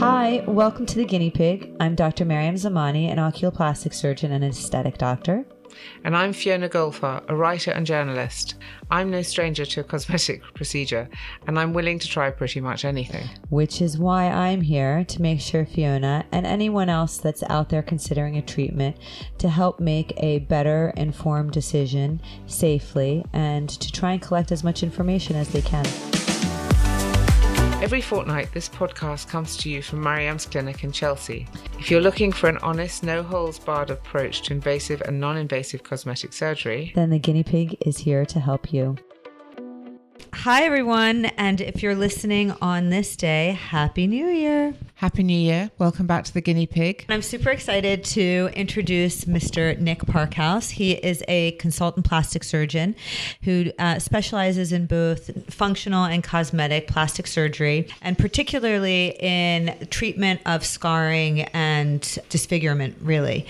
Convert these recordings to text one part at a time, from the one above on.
Hi, welcome to the Guinea Pig. I'm Dr. Maryam Zamani, an oculoplastic surgeon and aesthetic doctor. And I'm Fiona Golfar, a writer and journalist. I'm no stranger to a cosmetic procedure, and I'm willing to try pretty much anything. Which is why I'm here to make sure Fiona and anyone else that's out there considering a treatment to help make a better informed decision safely and to try and collect as much information as they can. Every fortnight, this podcast comes to you from Maryam's clinic in Chelsea. If you're looking for an honest, no holes barred approach to invasive and non invasive cosmetic surgery, Then the guinea pig is here to help you. Hi, everyone. And if you're listening on this day, Happy New Year. Happy New Year. Welcome back to the Guinea Pig. I'm super excited to introduce Mr. Nick Parkhouse. He is a consultant plastic surgeon who uh, specializes in both functional and cosmetic plastic surgery, and particularly in treatment of scarring and disfigurement, really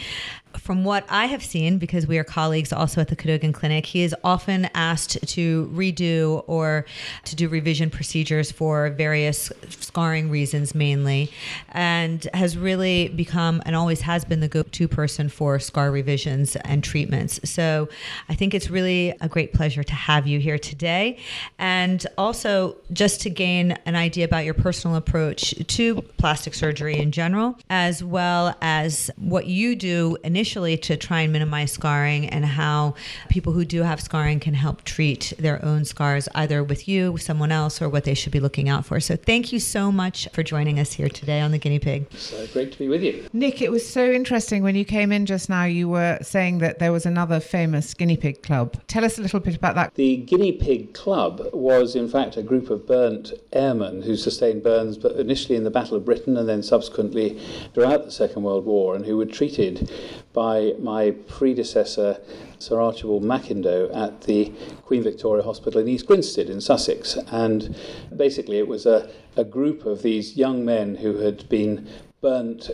from what I have seen, because we are colleagues also at the Cadogan Clinic, he is often asked to redo or to do revision procedures for various scarring reasons mainly, and has really become and always has been the go to person for scar revisions and treatments. So I think it's really a great pleasure to have you here today. And also, just to gain an idea about your personal approach to plastic surgery in general, as well as what you do initially to try and minimize scarring and how people who do have scarring can help treat their own scars either with you, with someone else, or what they should be looking out for. So thank you so much for joining us here today on the Guinea Pig. So great to be with you. Nick, it was so interesting when you came in just now. You were saying that there was another famous guinea pig club. Tell us a little bit about that. The Guinea Pig Club was, in fact, a group of burnt airmen who sustained burns, but initially in the Battle of Britain and then subsequently throughout the Second World War, and who were treated by my predecessor, Sir Archibald McIndoe, at the Queen Victoria Hospital in East Grinstead in Sussex. And basically, it was a, a group of these young men who had been burnt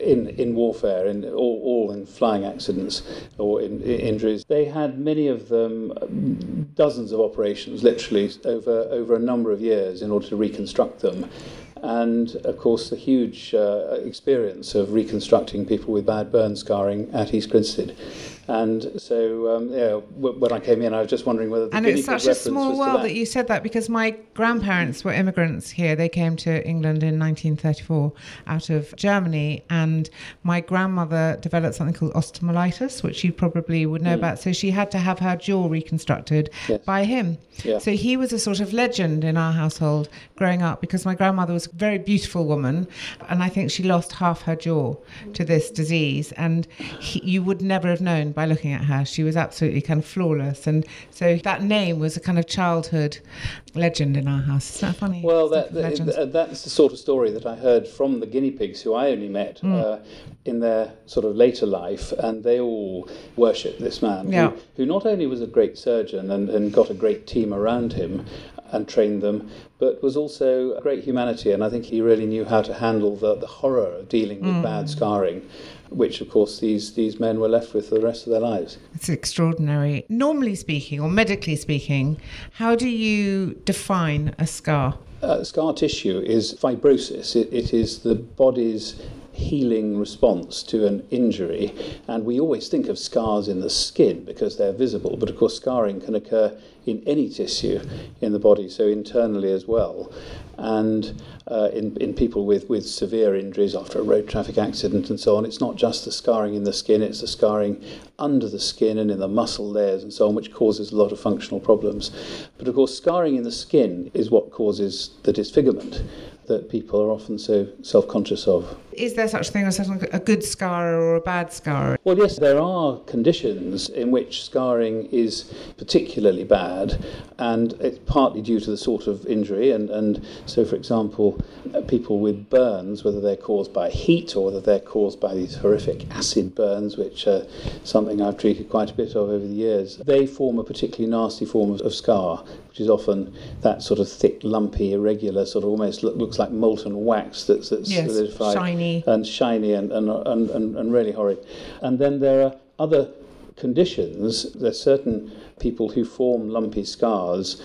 in, in warfare, in, all, all in flying accidents or in, in injuries. They had many of them, dozens of operations, literally over, over a number of years, in order to reconstruct them and of course the huge uh, experience of reconstructing people with bad burn scarring at East Grinstead. And so, um, yeah, w- when I came in, I was just wondering whether the and it's such a small world that. that you said that because my grandparents were immigrants here. They came to England in 1934 out of Germany, and my grandmother developed something called osteomyelitis, which you probably would know about. So she had to have her jaw reconstructed. Yes. by him. Yeah. So he was a sort of legend in our household growing up because my grandmother was a very beautiful woman, and I think she lost half her jaw to this disease. And he, you would never have known by looking at her. She was absolutely kind of flawless. And so that name was a kind of childhood legend in our house. Isn't that funny? Well, that, that, that's the sort of story that I heard from the guinea pigs, who I only met Hmm. uh, in their sort of later life, and they all worship this man, Yeah. who, who not only was a great surgeon and, and got a great team around him and trained them, but was also a great humanity, and I think he really knew how to handle the, the horror of dealing with bad scarring. Which of course these, these men were left with for the rest of their lives. It's extraordinary. Normally speaking, or medically speaking, how do you define a scar? Uh, scar tissue is fibrosis. It, it is the body's healing response to an injury. And we always think of scars in the skin because they're visible, but of course, scarring can occur in any tissue in the body, so internally as well. And uh, in, in people with, with severe injuries after a road traffic accident and so on, it's not just the scarring in the skin, it's the scarring under the skin and in the muscle layers and so on, which causes a lot of functional problems. But of course, scarring in the skin is what causes the disfigurement that people are often so self conscious of. Is there such a thing as a good scar or a bad scar? Well, yes, there are conditions in which scarring is particularly bad, and it's partly due to the sort of injury. And, and so, for example, uh, people with burns, whether they're caused by heat or whether they're caused by these horrific acid burns, which are something I've treated quite a bit of over the years, they form a particularly nasty form of, of scar, which is often that sort of thick, lumpy, irregular, sort of almost look, looks like molten wax that's, that's yes, solidified shiny. And shiny and, and, and, and, and really horrid. And then there are other conditions. There's certain people who form lumpy scars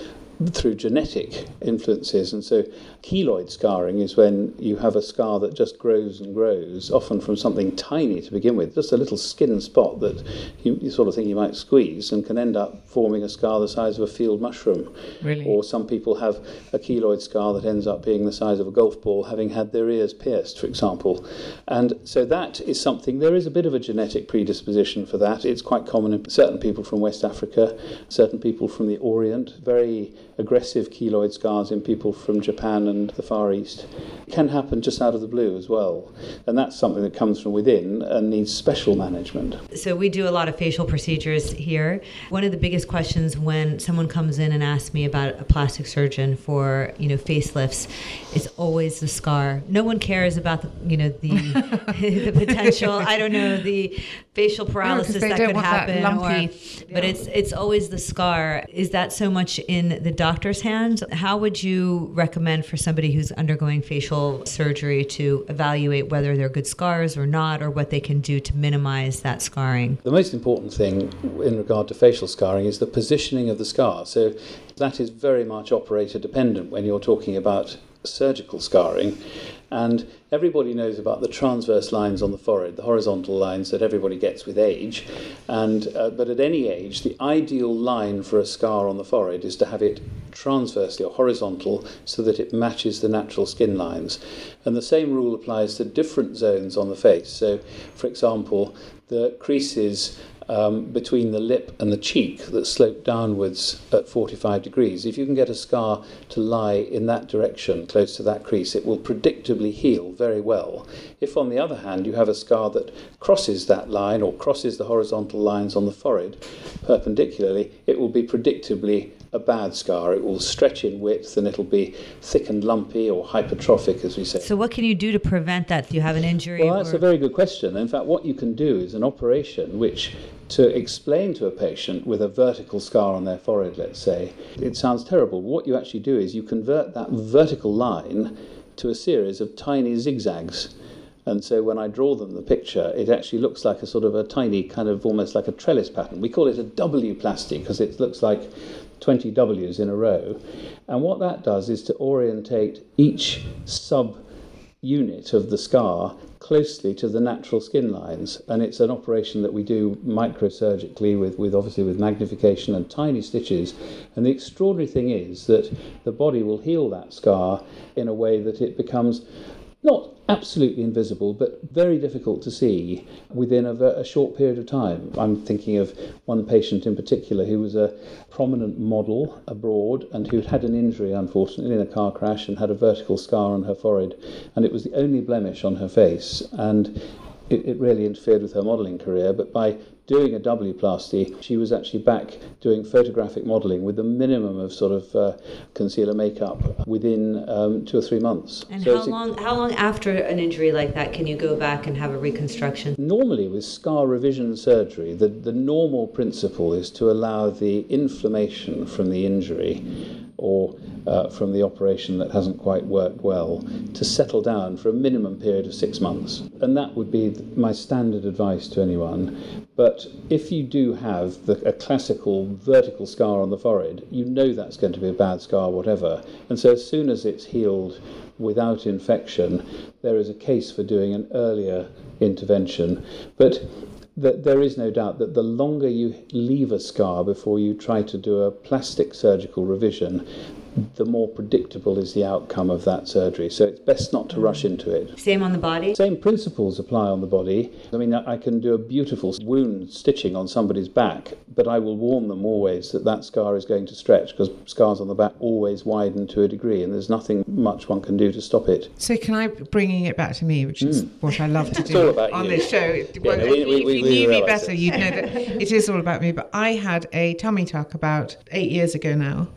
through genetic influences. And so, keloid scarring is when you have a scar that just grows and grows, often from something tiny to begin with, just a little skin spot that you, you sort of think you might squeeze and can end up forming a scar the size of a field mushroom. Really? Or some people have a keloid scar that ends up being the size of a golf ball, having had their ears pierced, for example. And so, that is something, there is a bit of a genetic predisposition for that. It's quite common in certain people from West Africa, certain people from the Orient, very aggressive keloid scars in people from Japan and the Far East can happen just out of the blue as well. And that's something that comes from within and needs special management. So we do a lot of facial procedures here. One of the biggest questions when someone comes in and asks me about a plastic surgeon for, you know, facelifts is always the scar. No one cares about the, you know, the the potential, I don't know, the facial paralysis no, that could happen that lumpy, or, but it's it's always the scar. Is that so much in the doctor's hands? How would you recommend for somebody who's undergoing facial surgery to evaluate whether they're good scars or not, or what they can do to minimize that scarring? The most important thing in regard to facial scarring is the positioning of the scar. So that is very much operator dependent when you're talking about surgical scarring. And everybody knows about the transverse lines on the forehead, the horizontal lines that everybody gets with age. And, uh, but at any age, the ideal line for a scar on the forehead is to have it transversely or horizontal so that it matches the natural skin lines. And the same rule applies to different zones on the face. So, for example, the creases um, between the lip and the cheek that slope downwards at 45 degrees. If you can get a scar to lie in that direction, close to that crease, it will predictably heal very well. If, on the other hand, you have a scar that crosses that line or crosses the horizontal lines on the forehead perpendicularly, it will be predictably a bad scar. It will stretch in width and it'll be thick and lumpy or hypertrophic, as we say. So, what can you do to prevent that? Do you have an injury? Well, that's or... a very good question. In fact, what you can do is an operation which, to explain to a patient with a vertical scar on their forehead, let's say, it sounds terrible. What you actually do is you convert that vertical line to a series of tiny zigzags. And so when I draw them the picture, it actually looks like a sort of a tiny kind of almost like a trellis pattern. We call it a W plasty because it looks like 20 W's in a row. And what that does is to orientate each sub unit of the scar closely to the natural skin lines and it's an operation that we do microsurgically with, with obviously with magnification and tiny stitches and the extraordinary thing is that the body will heal that scar in a way that it becomes not absolutely invisible, but very difficult to see within a, a, short period of time. I'm thinking of one patient in particular who was a prominent model abroad and who'd had an injury, unfortunately, in a car crash and had a vertical scar on her forehead, and it was the only blemish on her face. And it, it really interfered with her modelling career, but by doing a W-plasty, she was actually back doing photographic modelling with the minimum of sort of uh, concealer makeup within um, two or three months. And so how long? How long after an injury like that can you go back and have a reconstruction? Normally, with scar revision surgery, the, the normal principle is to allow the inflammation from the injury or uh, from the operation that hasn't quite worked well to settle down for a minimum period of six months. And that would be my standard advice to anyone. But if you do have the, a classical vertical scar on the forehead, you know that's going to be a bad scar, whatever. And so as soon as it's healed without infection, there is a case for doing an earlier intervention. But that there is no doubt that the longer you leave a scar before you try to do a plastic surgical revision, the more predictable is the outcome of that surgery. So it's best not to rush into it. Same on the body? Same principles apply on the body. I mean, I can do a beautiful wound stitching on somebody's back, but I will warn them always that that scar is going to stretch because scars on the back always widen to a degree and there's nothing much one can do to stop it. So can I, bringing it back to me, which is mm. what I love to do on you. this show. Yeah, well, we, if, we, we, if you knew me better, it. you'd know that it is all about me. But I had a tummy tuck about eight years ago now,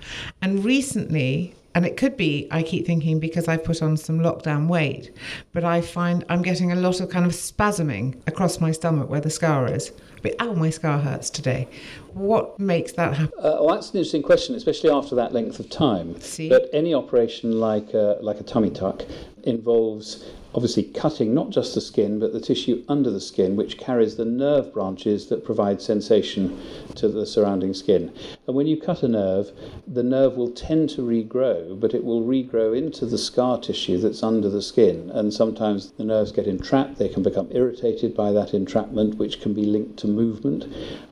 and recently recently, and it could be, I keep thinking because I've put on some lockdown weight, but I find I'm getting a lot of kind of spasming across my stomach where the scar is. But ow, my scar hurts today. What makes that happen? Uh, well, that's an interesting question, especially after that length of time. See? But any operation like a, like a tummy tuck involves obviously cutting not just the skin but the tissue under the skin which carries the nerve branches that provide sensation to the surrounding skin. And when you cut a nerve the nerve will tend to regrow but it will regrow into the scar tissue that's under the skin. And sometimes the nerves get entrapped. They can become irritated by that entrapment which can be linked to movement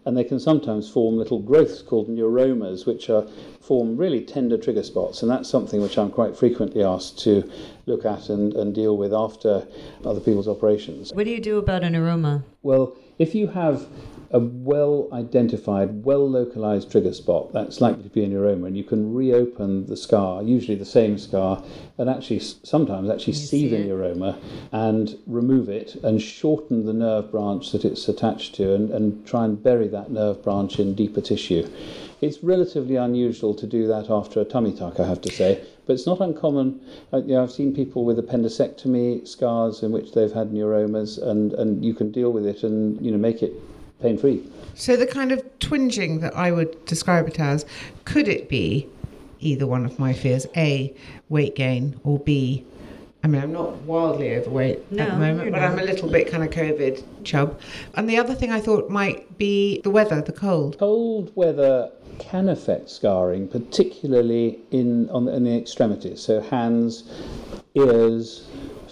and they can sometimes form little growths called neuromas which are form really tender trigger spots and that's something which I'm quite frequently asked to look at and, and deal with after other people's operations. What do you do about a neuroma? Well, if you have a well identified, well localized trigger spot, that's likely to be a neuroma, and you can reopen the scar, usually the same scar, and actually sometimes actually see, see, the neuroma and remove it and shorten the nerve branch that it's attached to and, and try and bury that nerve branch in deeper tissue. It's relatively unusual to do that after a tummy tuck, I have to say, but it's not uncommon. Uh, you know, I've seen people with appendicectomy scars in which they've had neuromas, and, and you can deal with it and you know make it pain free. So the kind of twinging that I would describe it as, could it be either one of my fears? A, weight gain, or B, I mean, I'm not wildly overweight no, at the moment, but not. I'm a little bit kind of COVID chub. And the other thing I thought might be the weather, the cold. Cold weather can affect scarring, particularly in on the, in the extremities, so hands, ears,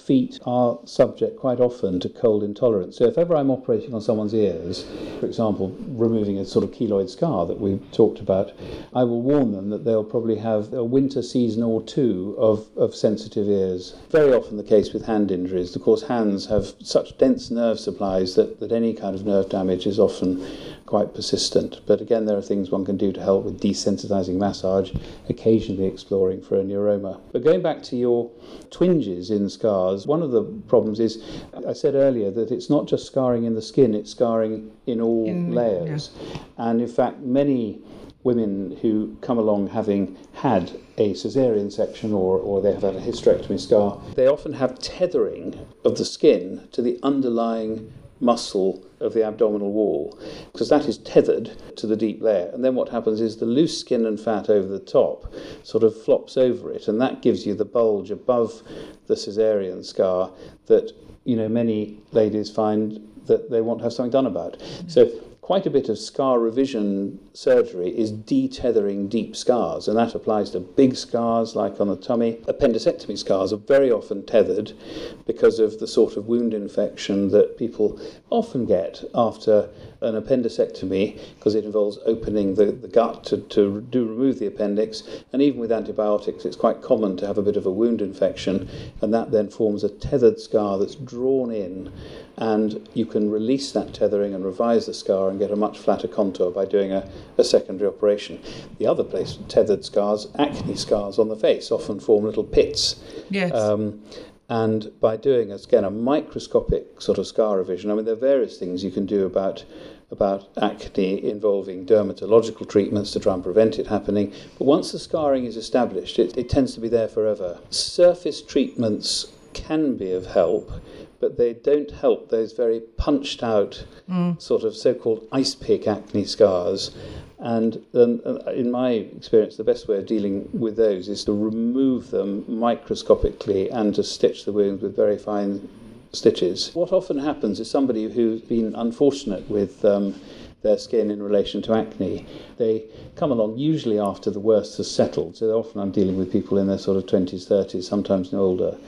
feet are subject quite often to cold intolerance. So if ever I'm operating on someone's ears, for example, removing a sort of keloid scar that we've talked about, I will warn them that they'll probably have a winter season or two of, of sensitive ears. Very often the case with hand injuries. Of course, hands have such dense nerve supplies that, that any kind of nerve damage is often quite persistent. But again, there are things one can do to help with desensitizing massage, occasionally exploring for a neuroma. But going back to your twinges in scars, one of the problems is I said earlier that it's not just scarring in the skin, it's scarring in all in, layers. Yeah. And in fact, many women who come along having had a caesarean section or, or they have had a hysterectomy scar, they often have tethering of the skin to the underlying muscle of the abdominal wall because that is tethered to the deep layer. And then what happens is the loose skin and fat over the top sort of flops over it, and that gives you the bulge above the caesarean scar that you know many ladies find that they want to have something done about. So quite a bit of scar revision surgery is detethering deep scars, and that applies to big scars like on the tummy. Appendicectomy scars are very often tethered because of the sort of wound infection that people often get after an appendicectomy because it involves opening the, the gut to, to do remove the appendix. And even with antibiotics, it's quite common to have a bit of a wound infection, and that then forms a tethered scar that's drawn in. And you can release that tethering and revise the scar and get a much flatter contour by doing a, a secondary operation. The other place, tethered scars, acne scars on the face, often form little pits. Yes. Um, and by doing, again, a microscopic sort of scar revision, I mean, there are various things you can do about about acne involving dermatological treatments to try and prevent it happening. But once the scarring is established, it, it tends to be there forever. Surface treatments can be of help, but they don't help those very punched out, mm. sort of so called ice pick acne scars And um, in my experience, the best way of dealing with those is to remove them microscopically and to stitch the wounds with very fine stitches. What often happens is somebody who's been unfortunate with um, their skin in relation to acne, they come along usually after the worst has settled. So often I'm dealing with people in their sort of 20s, 30s, sometimes older.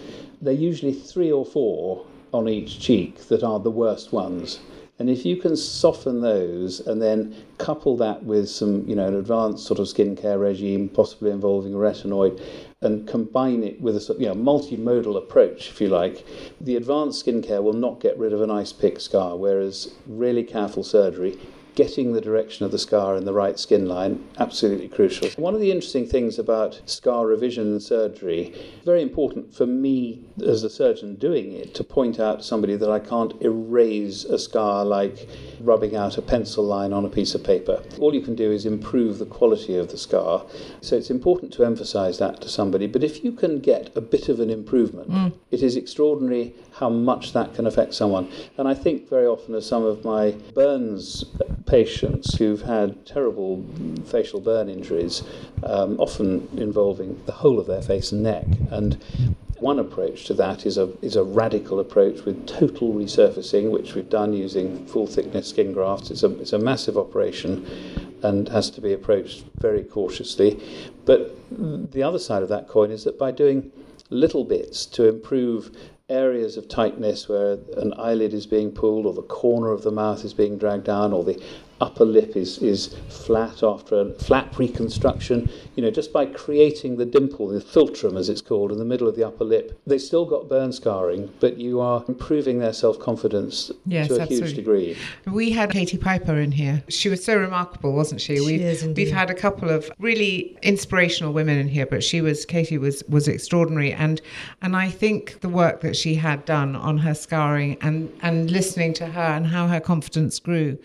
They're usually three or four on each cheek that are the worst ones. And if you can soften those and then couple that with some, you know, an advanced sort of skincare regime, possibly involving a retinoid, and combine it with a you know, multimodal approach, if you like, the advanced skincare will not get rid of an ice pick scar, whereas really careful surgery getting the direction of the scar in the right skin line, absolutely crucial. One of the interesting things about scar revision surgery, very important for me as a surgeon doing it to point out to somebody that I can't erase a scar like rubbing out a pencil line on a piece of paper. All you can do is improve the quality of the scar. So it's important to emphasize that to somebody. But if you can get a bit of an improvement, mm. it is extraordinary how much that can affect someone. And I think very often, as some of my burns patients who've had terrible facial burn injuries, um, often involving the whole of their face and neck. And one approach to that is a, is a radical approach with total resurfacing, which we've done using full thickness skin grafts. It's a, it's a massive operation and has to be approached very cautiously. But the other side of that coin is that by doing little bits to improve areas of tightness where an eyelid is being pulled or the corner of the mouth is being dragged down or the upper lip is, is flat after a flap reconstruction. You know, just by creating the dimple, the philtrum as it's called, in the middle of the upper lip, They've still got burn scarring, but you are improving their self confidence yes, to a absolutely. huge degree. We had Katie Piper in here. She was so remarkable, wasn't she? She we've, is indeed. We've had a couple of really inspirational women in here, but she was Katie was was extraordinary, and and I think the work that she had done on her scarring and and listening to her and how her confidence grew,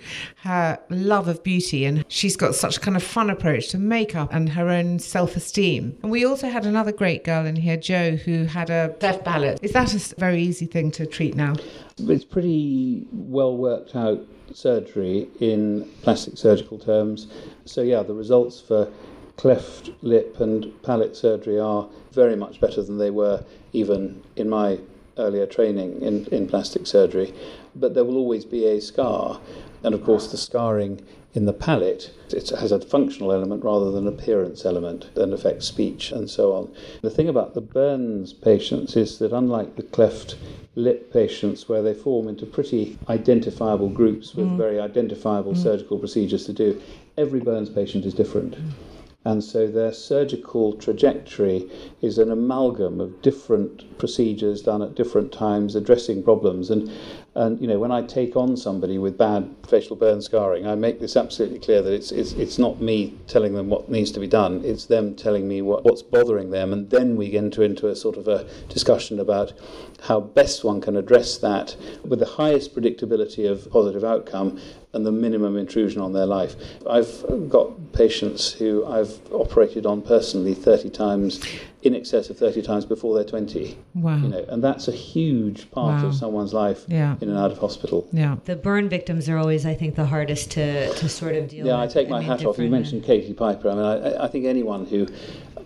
her love of beauty and she's got such kind of fun approach to makeup and her own self-esteem. And we also had another great girl in here, Jo, who had a cleft palate. Is that a very easy thing to treat now? It's pretty well worked out surgery in plastic surgical terms. So yeah, the results for cleft lip and palate surgery are very much better than they were even in my earlier training in, in plastic surgery. But there will always be a scar. And of course, the scarring in the palate it has a functional element rather than an appearance element and affects speech and so on. The thing about the burns patients is that unlike the cleft lip patients where they form into pretty identifiable groups with mm. very identifiable mm. surgical procedures to do, every burns patient is different. Mm. And so their surgical trajectory is an amalgam of different procedures done at different times, addressing problems. And and you know, when I take on somebody with bad facial burn scarring, I make this absolutely clear that it's it's, it's not me telling them what needs to be done. It's them telling me what, what's bothering them, and then we enter into a sort of a discussion about how best one can address that with the highest predictability of positive outcome and the minimum intrusion on their life. I've got patients who I've operated on personally 30 times in excess of 30 times before they're 20. Wow. You know, and that's a huge part wow. of someone's life yeah. in and out of hospital. Yeah. The burn victims are always, I think, the hardest to, to sort of deal yeah, with. Yeah, I take my I mean, hat off. You uh, mentioned Katie Piper. I mean, I, I think anyone who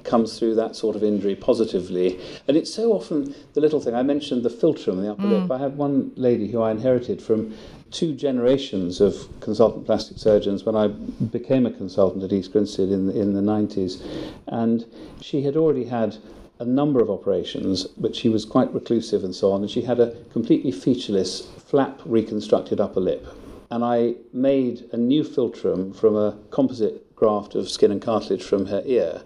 comes through that sort of injury positively. And it's so often the little thing. I mentioned the philtrum, the upper mm. lip. I had one lady who I inherited from two generations of consultant plastic surgeons when I became a consultant at East Grinstead in the, in the 90s. And she had already had a number of operations, but she was quite reclusive and so on. And she had a completely featureless, flap reconstructed upper lip. And I made a new philtrum from a composite graft of skin and cartilage from her ear.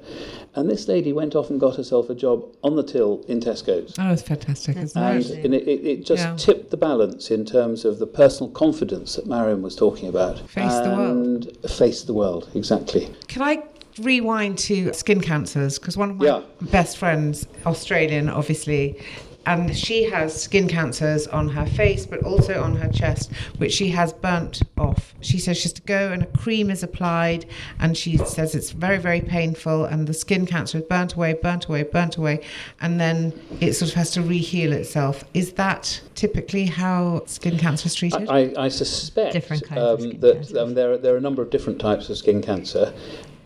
And this lady went off and got herself a job on the till in Tesco's. Oh, it's fantastic, That's isn't it? And it, it, it just yeah. tipped the balance in terms of the personal confidence that Maryam was talking about. Face the world. Face the world, exactly. Can I rewind to skin cancers? Because one of my yeah. best friends, Australian, obviously, and she has skin cancers on her face, but also on her chest, which she has burnt off. She says she has to go and a cream is applied, and she says it's very, very painful, and the skin cancer is burnt away, burnt away, burnt away, and then it sort of has to reheal itself. Is that typically how skin cancer is treated? I, I suspect Different kinds of um, skin that um, there, are, there are a number of different types of skin cancer,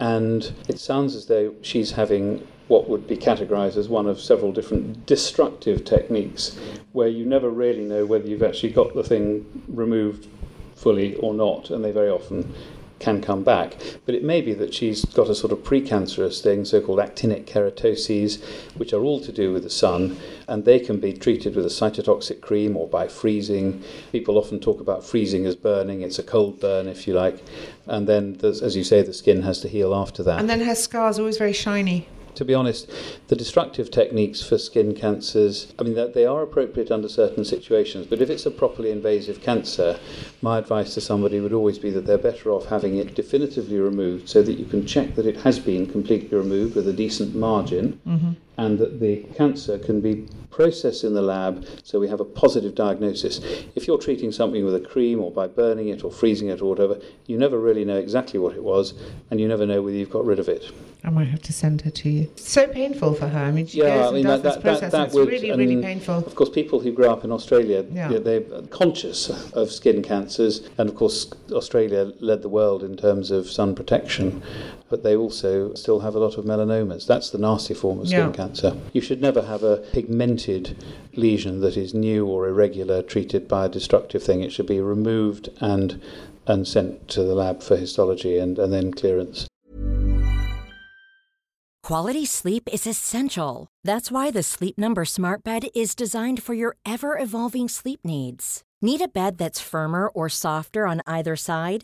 and it sounds as though she's having what would be categorized as one of several different destructive techniques where you never really know whether you've actually got the thing removed fully or not, and they very often can come back. But it may be that she's got a sort of precancerous thing, so called actinic keratoses, which are all to do with the sun, and they can be treated with a cytotoxic cream or by freezing. People often talk about freezing as burning, it's a cold burn, if you like. And then, as you say, the skin has to heal after that and then her scars always very shiny. To be honest, the destructive techniques for skin cancers, I mean, they are appropriate under certain situations, but if it's a properly invasive cancer, my advice to somebody would always be that they're better off having it definitively removed so that you can check that it has been completely removed with a decent margin mm-hmm. And that the cancer can be processed in the lab so we have a positive diagnosis. If you're treating something with a cream or by burning it or freezing it or whatever, you never really know exactly what it was and you never know whether you've got rid of it. I might have to send her to you. It's So painful for her. I mean, she Yeah, goes I mean, and does that- this that- that- process. that and it's would- really, really painful. Of course, people who grow up in Australia, yeah, they're conscious of skin cancers, and of course, Australia led the world in terms of sun protection, but they also still have a lot of melanomas. That's the nasty form of skin Yeah. cancer. You should never have a pigmented lesion that is new or irregular treated by a destructive thing. It should be removed and and sent to the lab for histology and, and then clearance. Quality sleep is essential. That's why the Sleep Number Smart Bed is designed for your ever evolving sleep needs. Need a bed that's firmer or softer on either side?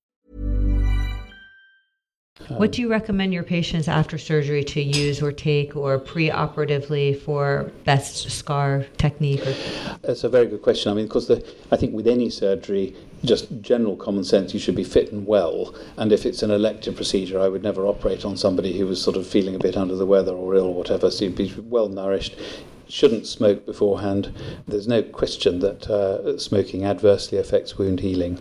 What do you recommend your patients after surgery to use or take or pre-operatively for best scar technique? Or, That's a very good question. I mean, because I think with any surgery, just general common sense, you should be fit and well. And if it's an elective procedure, I would never operate on somebody who was sort of feeling a bit under the weather or ill or whatever. So you'd be well nourished. Shouldn't smoke beforehand. There's no question that uh, smoking adversely affects wound healing.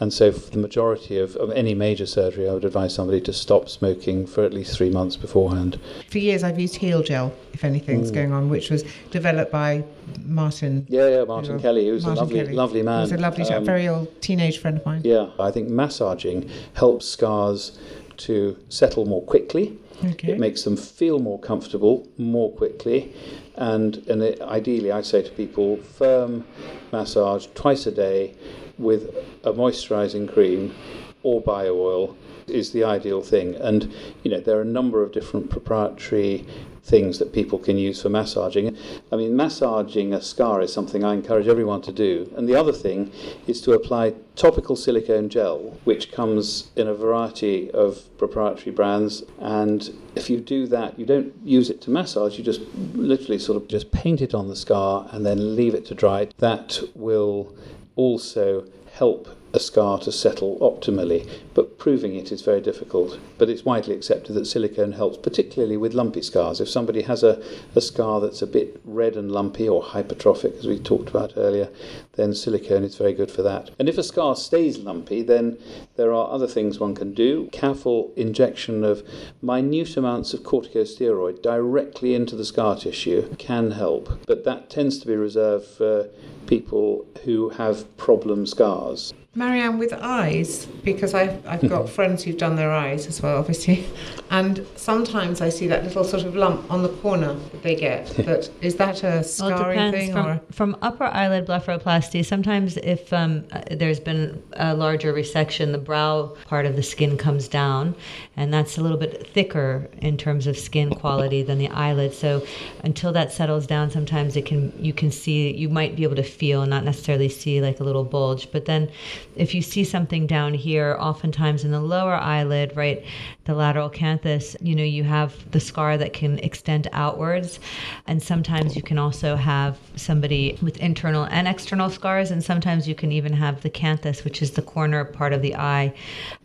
And so, for the majority of, of any major surgery, I would advise somebody to stop smoking for at least three months beforehand. For years, I've used Heal Gel if anything's going on, which was developed by Martin. Yeah, yeah, Martin Who- Kelly, who's Martin a lovely, Kelly. lovely man. He's a lovely, Um, very old teenage friend of mine. Yeah, I think massaging helps scars to settle more quickly. Okay. It makes them feel more comfortable more quickly, and and it, ideally, I say to people, firm massage twice a day with a moisturising cream or bio oil is the ideal thing. And you know there are a number of different proprietary things that people can use for massaging. I mean, massaging a scar is something I encourage everyone to do. And the other thing is to apply topical silicone gel, which comes in a variety of proprietary brands. And if you do that, you don't use it to massage, you just literally sort of just paint it on the scar and then leave it to dry. That will also help a scar to settle optimally, but proving it is very difficult. But it's widely accepted that silicone helps, particularly with lumpy scars. If somebody has a, a scar that's a bit red and lumpy or hypertrophic, as we talked about earlier, then silicone is very good for that. And if a scar stays lumpy, then there are other things one can do. Careful injection of minute amounts of corticosteroid directly into the scar tissue can help, but that tends to be reserved for people who have problem scars cars Maryam, with eyes, because I've, I've got friends who've done their eyes as well, obviously, and sometimes I see that little sort of lump on the corner that they get. But is that a Well, it scarring depends thing from, or? from upper eyelid blepharoplasty. Sometimes, if um, uh, there's been a larger resection, the brow part of the skin comes down, and that's a little bit thicker in terms of skin quality than the eyelid. So, until that settles down, sometimes it can you can see you might be able to feel, not necessarily see like a little bulge. But then, if you see something down here, oftentimes in the lower eyelid, right, the lateral canthus, you know, you have the scar that can extend outwards. And sometimes you can also have somebody with internal and external scars. And sometimes you can even have the canthus, which is the corner part of the eye,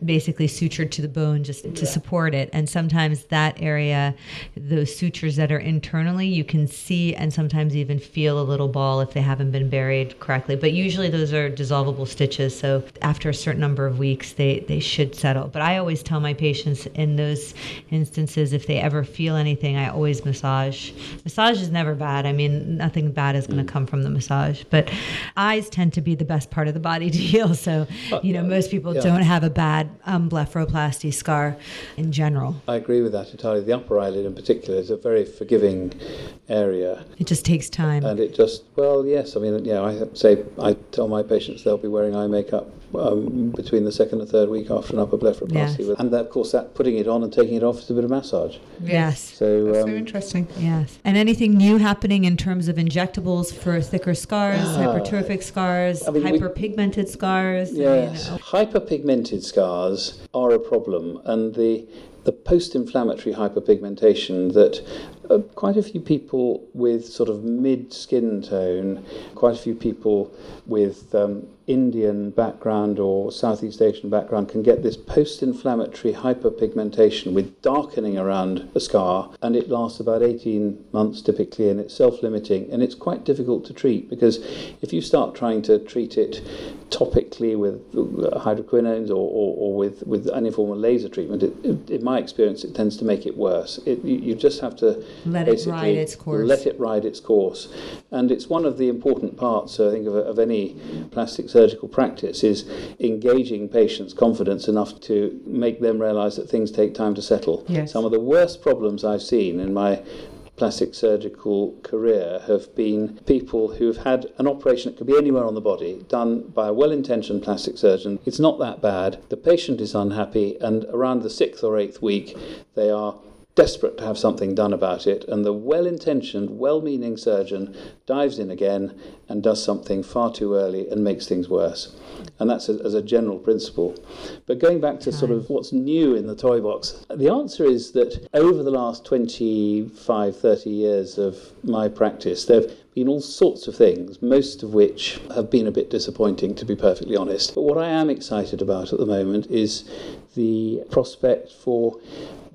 basically sutured to the bone just to support it. And sometimes that area, those sutures that are internally, you can see and sometimes even feel a little ball if they haven't been buried correctly. But usually those are dissolvable stitches. So after a certain number of weeks, they, they should settle. But I always tell my patients in those instances, if they ever feel anything, I always massage. Massage is never bad. I mean, nothing bad is going to come from the massage. But eyes tend to be the best part of the body to heal. So, you know, most people yeah. don't have a bad um, blepharoplasty scar in general. I agree with that entirely. The upper eyelid, in particular, is a very forgiving area, It just takes time. and it just well, yes. I mean, yeah. I say I tell my patients they'll be wearing eye makeup um, between the second and third week after an upper blepharoplasty, Yes. and that, of course, that putting it on and taking it off is a bit of massage. yes. So, That's um, so interesting. Yes. And anything new happening in terms of injectables for thicker scars, hypertrophic scars, Ah. I mean, we- hyperpigmented scars? I mean, Yes, uh, hyperpigmented scars are a problem, and the the post-inflammatory hyperpigmentation that uh, quite a few people with sort of mid skin tone, quite a few people with um, Indian background or Southeast Asian background can get this post-inflammatory hyperpigmentation with darkening around a scar, and it lasts about 18 months typically, and it's self-limiting, and it's quite difficult to treat because if you start trying to treat it topically with uh, hydroquinones or, or, or with, with any form of laser treatment, it, it, in my experience, it tends to make it worse. It, you, you just have to Let it ride its course. Let it ride its course, and it's one of the important parts, I think, of, of any plastic surgical practice is engaging patients' confidence enough to make them realise that things take time to settle. Yes. Some of the worst problems I've seen in my plastic surgical career have been people who've had an operation that could be anywhere on the body done by a well intentioned plastic surgeon. It's not that bad. The patient is unhappy, and around the sixth or eighth week, they are desperate to have something done about it, and the well intentioned, well meaning surgeon dives in again and does something far too early and makes things worse. And that's a, as a general principle. But going back to sort of what's new in the toy box, the answer is that over the last 25, 30 years of my practice, there have been all sorts of things, most of which have been a bit disappointing, to be perfectly honest. But what I am excited about at the moment is the prospect for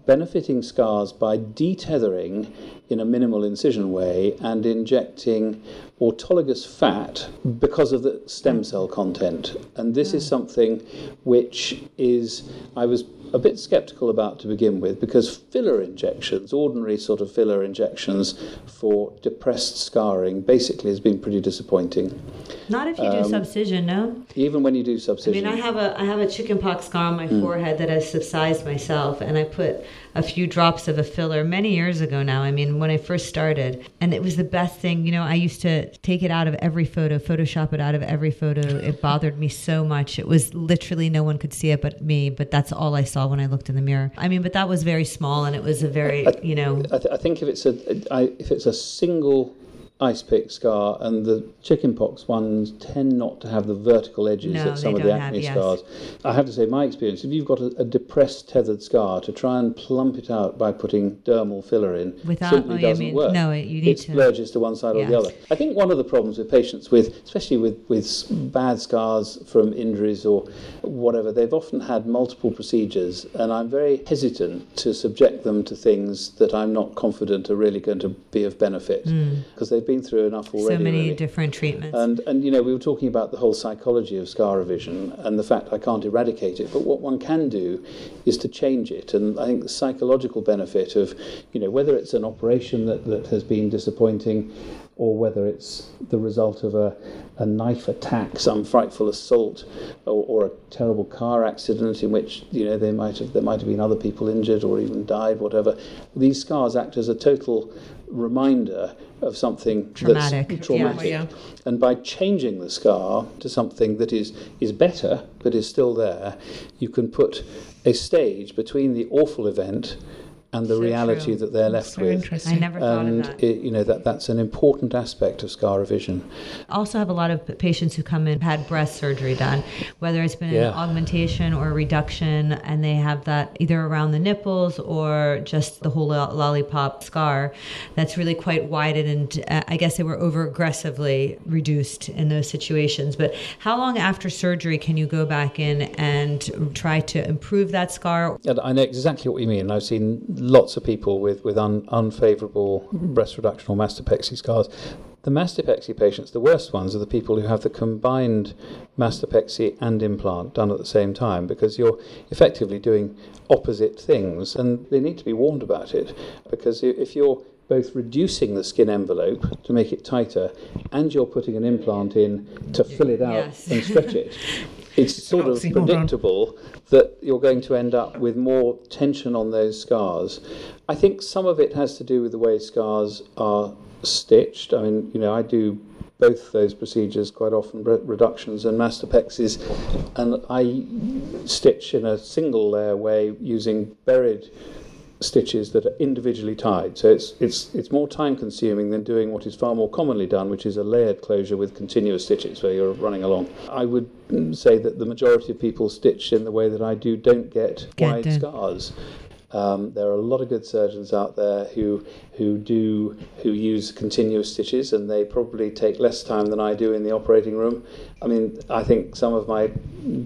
benefiting scars by detethering in a minimal incision way and injecting autologous fat because of the stem mm. cell content. And this is mm. something which is, I was a bit skeptical about to begin with because filler injections, ordinary sort of filler injections for depressed scarring, basically has been pretty disappointing. Not if you do um, subcision, no? Even when you do subcision. I mean, I have a I have a chickenpox scar on my Hmm. forehead that I subcised myself, and I put a few drops of a filler many years ago now. I mean, when I first started, and it was the best thing. You know, I used to take it out of every photo, Photoshop it out of every photo. It bothered me so much. It was literally no one could see it but me. But that's all I saw when I looked in the mirror. I mean, but that was very small, and it was a very you know. I, th- I think if it's a I, if it's a single ice pick scar, and the chickenpox ones tend not to have the vertical edges No, that some of the don't have, acne yes. scars. I have to say, my experience, if you've got a, a depressed tethered scar, to try and plump it out by putting dermal filler in Without- simply oh, doesn't mean- work. no, it- you need it to- splurges to one side or the other. I think one of the problems with patients with, especially with, with bad scars from injuries or whatever, they've often had multiple procedures, and I'm very hesitant to subject them to things that I'm not confident are really going to be of benefit hmm. because they've been through enough already. So many really. different treatments. And and you know we were talking about the whole psychology of scar revision and the fact I can't eradicate it, but what one can do is to change it. And I think the psychological benefit of you know whether it's an operation that, that has been disappointing, or whether it's the result of a, a knife attack, some frightful assault, or, or, a terrible car accident in which you know they might have there might have been other people injured or even died, whatever. These scars act as a total reminder of something traumatic. that's traumatic. Yeah. And by changing the scar to something that is, is better but is still there, you can put a stage between the awful event and the So reality true. that they're left so with. interesting. I never thought And of that. it, you know that that's an important aspect of scar revision. I also have a lot of patients who come in had breast surgery done, whether it's been Yeah. an augmentation or a reduction, and they have that either around the nipples or just the whole lo- lollipop scar that's really quite widened. And uh, I guess they were over aggressively reduced in those situations. But how long after surgery can you go back in and try to improve that scar? And I know exactly what you mean. I've seen lots of people with, with un, unfavourable mm-hmm. breast reduction or mastopexy scars. The mastopexy patients, the worst ones, are the people who have the combined mastopexy and implant done at the same time because you're effectively doing opposite things and they need to be warned about it because if you're both reducing the skin envelope to make it tighter and you're putting an implant in to fill it out Yes. and stretch it, it's sort of predictable that you're going to end up with more tension on those scars. I think some of it has to do with the way scars are stitched. I mean, you know, I do both those procedures quite often, re- reductions and mastopexies, and I stitch in a single layer way using buried stitches that are individually tied. So it's it's it's more time consuming than doing what is far more commonly done, which is a layered closure with continuous stitches where you're running along. I would mm, say that the majority of people stitch in the way that I do don't get, Get wide the- scars. Um, there are a lot of good surgeons out there who who do who use continuous stitches, and they probably take less time than I do in the operating room. I mean, I think some of my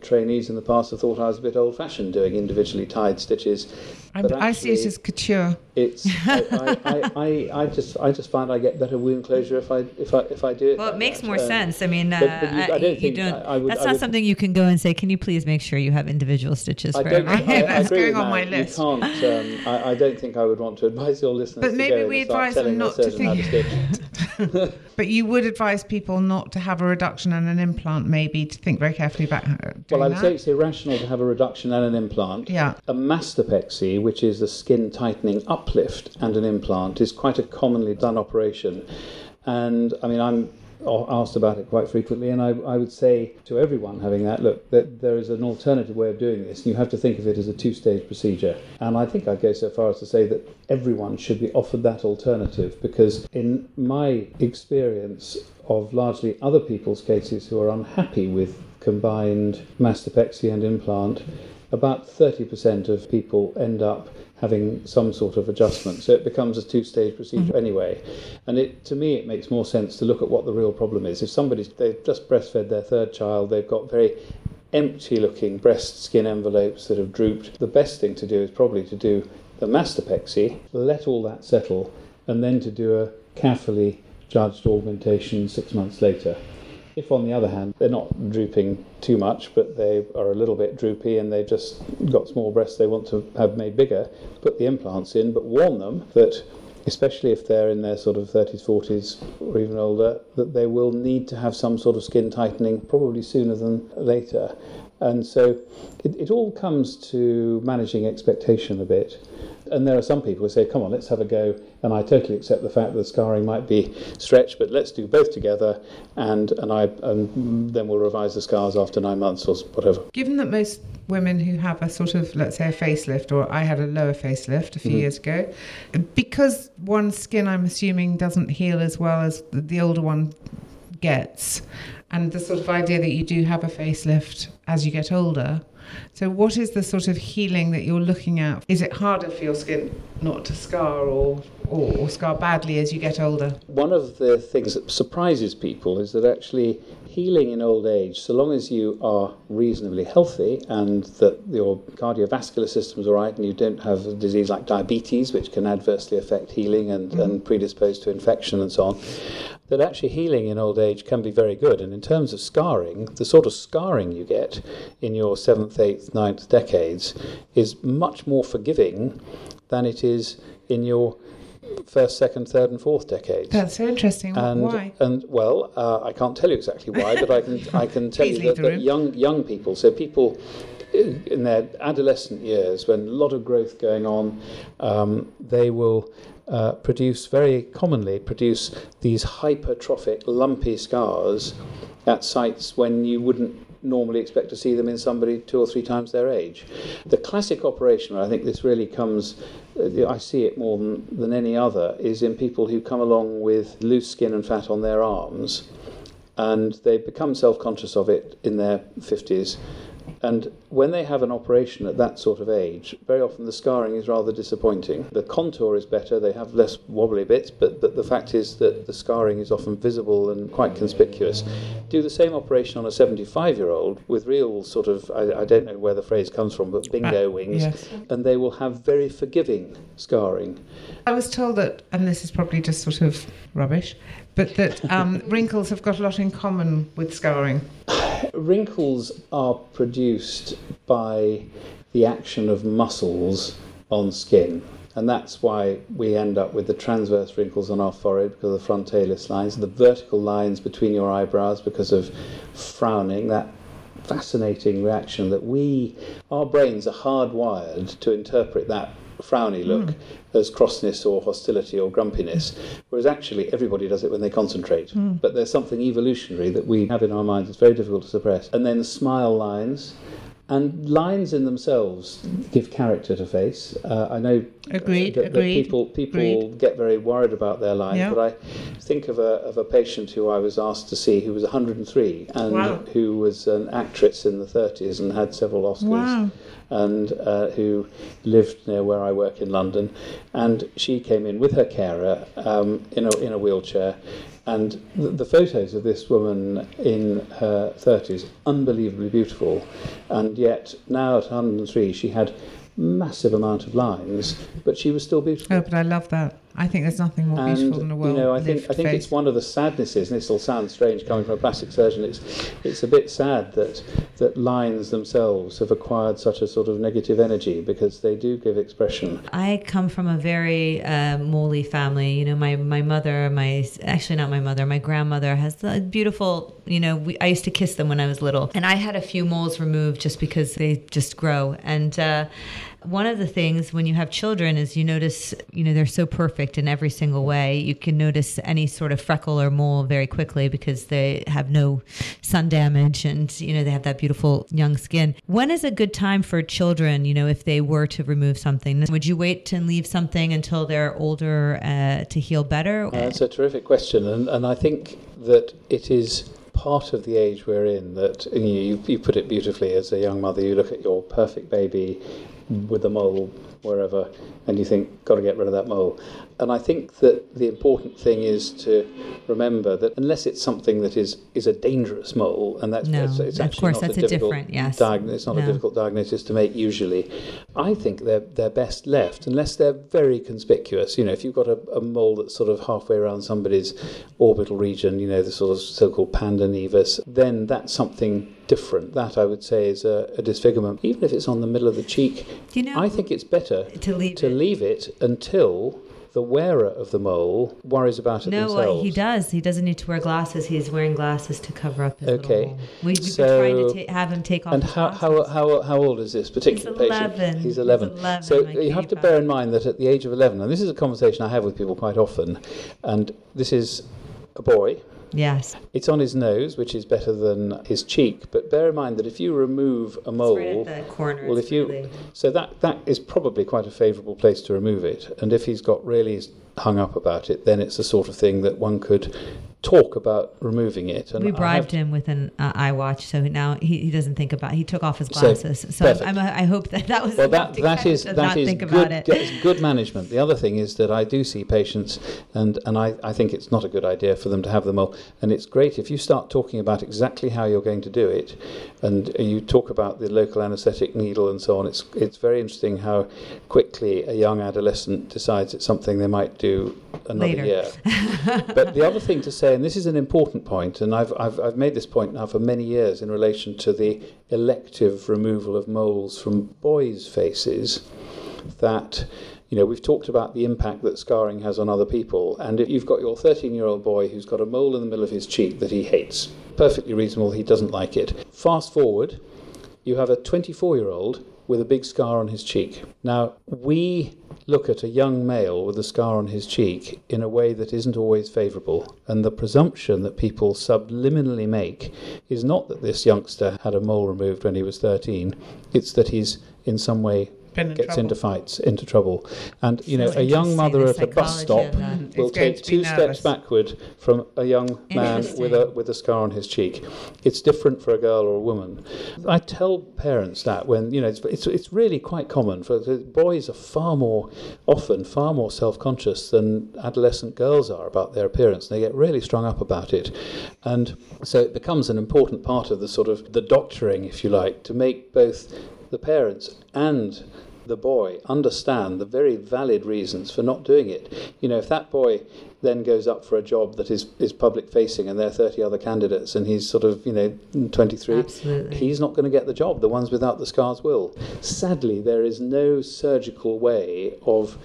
trainees in the past have thought I was a bit old-fashioned doing individually tied stitches. I'm, but I see it as couture. it's I, I, I, I, I just I just find I get better wound closure if I if I if I do it. Well, it makes that. more Um, sense. I mean, uh, but- but you- I don't you think- don't. I- I would- that's I not would- something you can go and say. Can you please make sure you have individual stitches I for don't. everyone? I, I That's agree going on my list. You can't. Um, I, I don't think I would want to advise your listeners But to maybe we advise them not to surgeon how to think- But you would advise people not to have a reduction and an implant, maybe to think very carefully about Well, I would that. say it's irrational to have a reduction and an implant. Yeah. A mastopexy, which is the skin tightening uplift and an implant, is quite a commonly done operation. And I mean, I'm a- asked about it quite frequently, and I, I would say to everyone having that, look, that there is an alternative way of doing this, and you have to think of it as a two stage procedure. And I think I'd go so far as to say that everyone should be offered that alternative because, in my experience of largely other people's cases who are unhappy with combined mastopexy and implant, about 30% of people end up having some sort of adjustment. So it becomes a two-stage procedure mm-hmm. anyway. And it, to me, it makes more sense to look at what the real problem is. If somebody's they've just breastfed their third child, they've got very empty-looking breast skin envelopes that have drooped. The best thing to do is probably to do the mastopexy, let all that settle, and then to do a carefully judged augmentation six months later. If, on the other hand, they're not drooping too much, but they are a little bit droopy and they've just got small breasts they want to have made bigger, put the implants in, but warn them that, especially if they're in their sort of 30s, 40s, or even older, that they will need to have some sort of skin tightening probably sooner than later. And so it, it all comes to managing expectation a bit. And there are some people who say, come on, let's have a go. And I totally accept the fact that the scarring might be stretched, but let's do both together. And, and, I, and then we'll revise the scars after nine months or whatever. Given that most women who have a sort of, let's say, a facelift, or I had a lower facelift a few mm-hmm. years ago, because one skin, I'm assuming, doesn't heal as well as the older one gets, and the sort of idea that you do have a facelift as you get older. So, what is the sort of healing that you're looking at? Is it harder for your skin not to scar or, or, or scar badly as you get older? One of the things that surprises people is that actually healing in old age, so long as you are reasonably healthy and that your cardiovascular system's all right and you don't have a disease like diabetes, which can adversely affect healing and, mm-hmm. and predispose to infection and so on, that actually healing in old age can be very good. And in terms of scarring, the sort of scarring you get in your seventh, eighth, ninth decades is much more forgiving than it is in your first, second, third, and fourth decades. That's so interesting. and, Why? And well, uh, I can't tell you exactly why, but I can I can tell you that, that young young people, so people in in their adolescent years, when a lot of growth going on, um, they will. Uh, produce very commonly produce these hypertrophic lumpy scars at sites when you wouldn't normally expect to see them in somebody two or three times their age. The classic operation, I think this really comes, uh, I see it more than, than any other, is in people who come along with loose skin and fat on their arms and they become self conscious of it in their 50s. And when they have an operation at that sort of age, very often the scarring is rather disappointing. The contour is better, they have less wobbly bits, but, but the fact is that the scarring is often visible and quite conspicuous. Do the same operation on a 75 year old with real sort of, I, I don't know where the phrase comes from, but bingo Uh, wings, yes. and they will have very forgiving scarring. I was told that, and this is probably just sort of rubbish, but that um, wrinkles have got a lot in common with scarring. Wrinkles are produced by the action of muscles on skin. And that's why we end up with the transverse wrinkles on our forehead because of the frontalis lines, the vertical lines between your eyebrows because of frowning, that fascinating reaction that we, our brains are hardwired to interpret that frowny look as crossness or hostility or grumpiness, whereas actually everybody does it when they concentrate. But there's something evolutionary that we have in our minds that's very difficult to suppress. And then smile lines. And lines in themselves give character to face. Uh, I know Agreed, that, that agreed, people people agreed. get very worried about their lines, Yeah. but I think of a of a patient who I was asked to see who was 103 and Wow. who was an actress in the 30s and had several Oscars Wow. And uh, who lived near where I work in London. And she came in with her carer um, in, a, in a wheelchair. And the, the photos of this woman in her 30s, unbelievably beautiful. And yet, now at 103, she had massive amount of lines, but she was still beautiful. Oh, but I love that. I think there's nothing more And beautiful than a well you know, I think I think face. it's one of the sadnesses, and this will sound strange coming from a plastic surgeon. It's it's a bit sad that that lines themselves have acquired such a sort of negative energy because they do give expression. I come from a very uh, moly family. You know, my my mother, my actually not my mother, my grandmother has a beautiful. You know, we, I used to kiss them when I was little, and I had a few moles removed just because they just grow. And uh, one of the things when you have children is you notice, you know, they're so perfect in every single way. You can notice any sort of freckle or mole very quickly because they have no sun damage and, you know, they have that beautiful young skin. When is a good time for children, you know, if they were to remove something? Would you wait to leave something until they're older uh, to heal better? Uh, That's a terrific question, and, and I think that it is part of the age we're in that you, you put it beautifully as a young mother. You look at your perfect baby with a mole wherever, and you think, got to get rid of that mole. And I think that the important thing is to remember that unless it's something that is, is a dangerous mole, and that's No, it's, it's of actually course, not that's a difficult different- yes. diag- it's not a difficult diagnosis to make usually. I think they're they're best left unless they're very conspicuous. You know, if you've got a, a mole that's sort of halfway around somebody's orbital region, you know, the sort of so-called panda nevus, then that's something different. That I would say is a, a disfigurement, even if it's on the middle of the cheek. Do you know- I think it's better To leave to it. leave it until the wearer of the mole worries about it No, themselves. uh, he does. He doesn't need to wear glasses. He's wearing glasses to cover up his Okay. mole. We, we've So- been trying to ta- have him take off And how, how, how, how old is this particular He's patient? 11. He's He's 11. 11, so you have to bear in mind that at the age of 11, and this is a conversation I have with people quite often, and this is a boy. Yes. It's on his nose, which is better than his cheek. But bear in mind that if you remove a mole, right at the corner, well, if you really- so that that is probably quite a favourable place to remove it. And if he's got really hung up about it, then it's the sort of thing that one could talk about removing it. And we bribed him with an uh, iWatch, so now he, he doesn't think about. He took off his glasses, so, perfect. I'm, I hope that that was Well, that that is to that not is think good. about it. Good management. The other thing is that I do see patients, and and I, I think it's not a good idea for them to have them all. And it's great if you start talking about exactly how you're going to do it, and you talk about the local anaesthetic needle and so on. It's it's very interesting how quickly a young adolescent decides it's something they might do another Later. year. but the other thing to say, and this is an important point, and I've, I've, I've made this point now for many years in relation to the elective removal of moles from boys' faces, that You know, we've talked about the impact that scarring has on other people, and if you've got your 13 year old boy who's got a mole in the middle of his cheek that he hates, perfectly reasonable, he doesn't like it. Fast forward, you have a 24 year old with a big scar on his cheek. Now, we look at a young male with a scar on his cheek in a way that isn't always favourable. And the presumption that people subliminally make is not that this youngster had a mole removed when he was 13, it's that he's in some way gets trouble. into fights, into trouble. And, you know, So a young mother at a bus stop mm-hmm. will take to be two steps backward from a young man with a, with a scar on his cheek. It's different for a girl or a woman. I tell parents that when, you know, it's, it's, it's really quite common for boys are far more, often far more self conscious than adolescent girls are about their appearance. They get really strung up about it. And so it becomes an important part of the sort of the doctoring, if you like, to make both the parents and the boy understand the very valid reasons for not doing it. You know, if that boy then goes up for a job that is, is public facing and there are 30 other candidates and he's sort of, you know, 23, Absolutely. he's not going to get the job. The ones without the scars will. Sadly, there is no surgical way of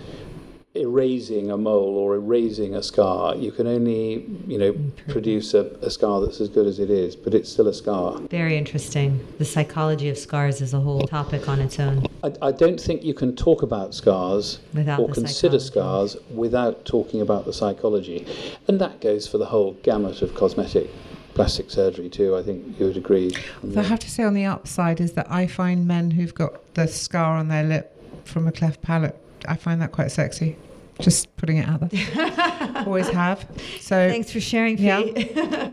erasing a mole or erasing a scar. You can only, you know, produce a, a scar that's as good as it is, but it's still a scar. Very interesting. The psychology of scars is a whole topic on its own. I, I don't think you can talk about scars Without or consider psychology. scars without talking about the psychology. And that goes for the whole gamut of cosmetic plastic surgery, too. I think you would agree. So I have to say on the upside is that I find men who've got the scar on their lip from a cleft palate, I find that quite sexy. Just putting it out there. Always have. So Thanks for sharing, Yeah.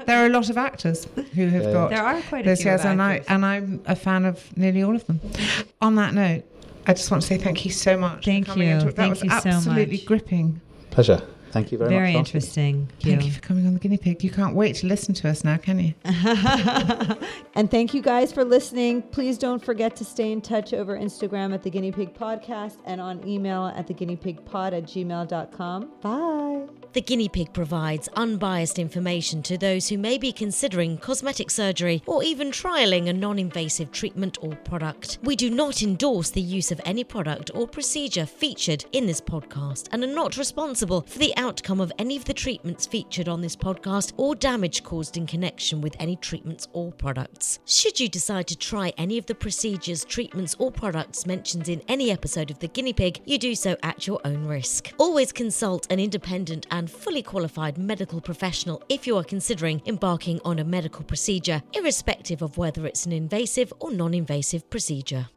There are a lot of actors who have Yeah. got There are quite a those few of scars, and I and I'm a fan of nearly all of them. On that note, I just want to say thank you so much. for Thank coming you. That Thank was you so absolutely much. gripping. Pleasure. Thank you very, Very much. for asking. interesting. Thank you for coming on the guinea pig. You can't wait to listen to us now, can you? And thank you guys for listening. Please don't forget to stay in touch over Instagram at the Guinea Pig Podcast and on email at the guinea pig pod at gmail.com. Bye. The guinea pig provides unbiased information to those who may be considering cosmetic surgery or even trialing a non invasive treatment or product. We do not endorse the use of any product or procedure featured in this podcast and are not responsible for the outcome of any of the treatments featured on this podcast or damage caused in connection with any treatments or products. Should you decide to try any of the procedures, treatments, or products mentioned in any episode of The Guinea Pig, you do so at your own risk. Always consult an independent fully qualified medical professional if you are considering embarking on a medical procedure, irrespective of whether it's an invasive or non invasive procedure.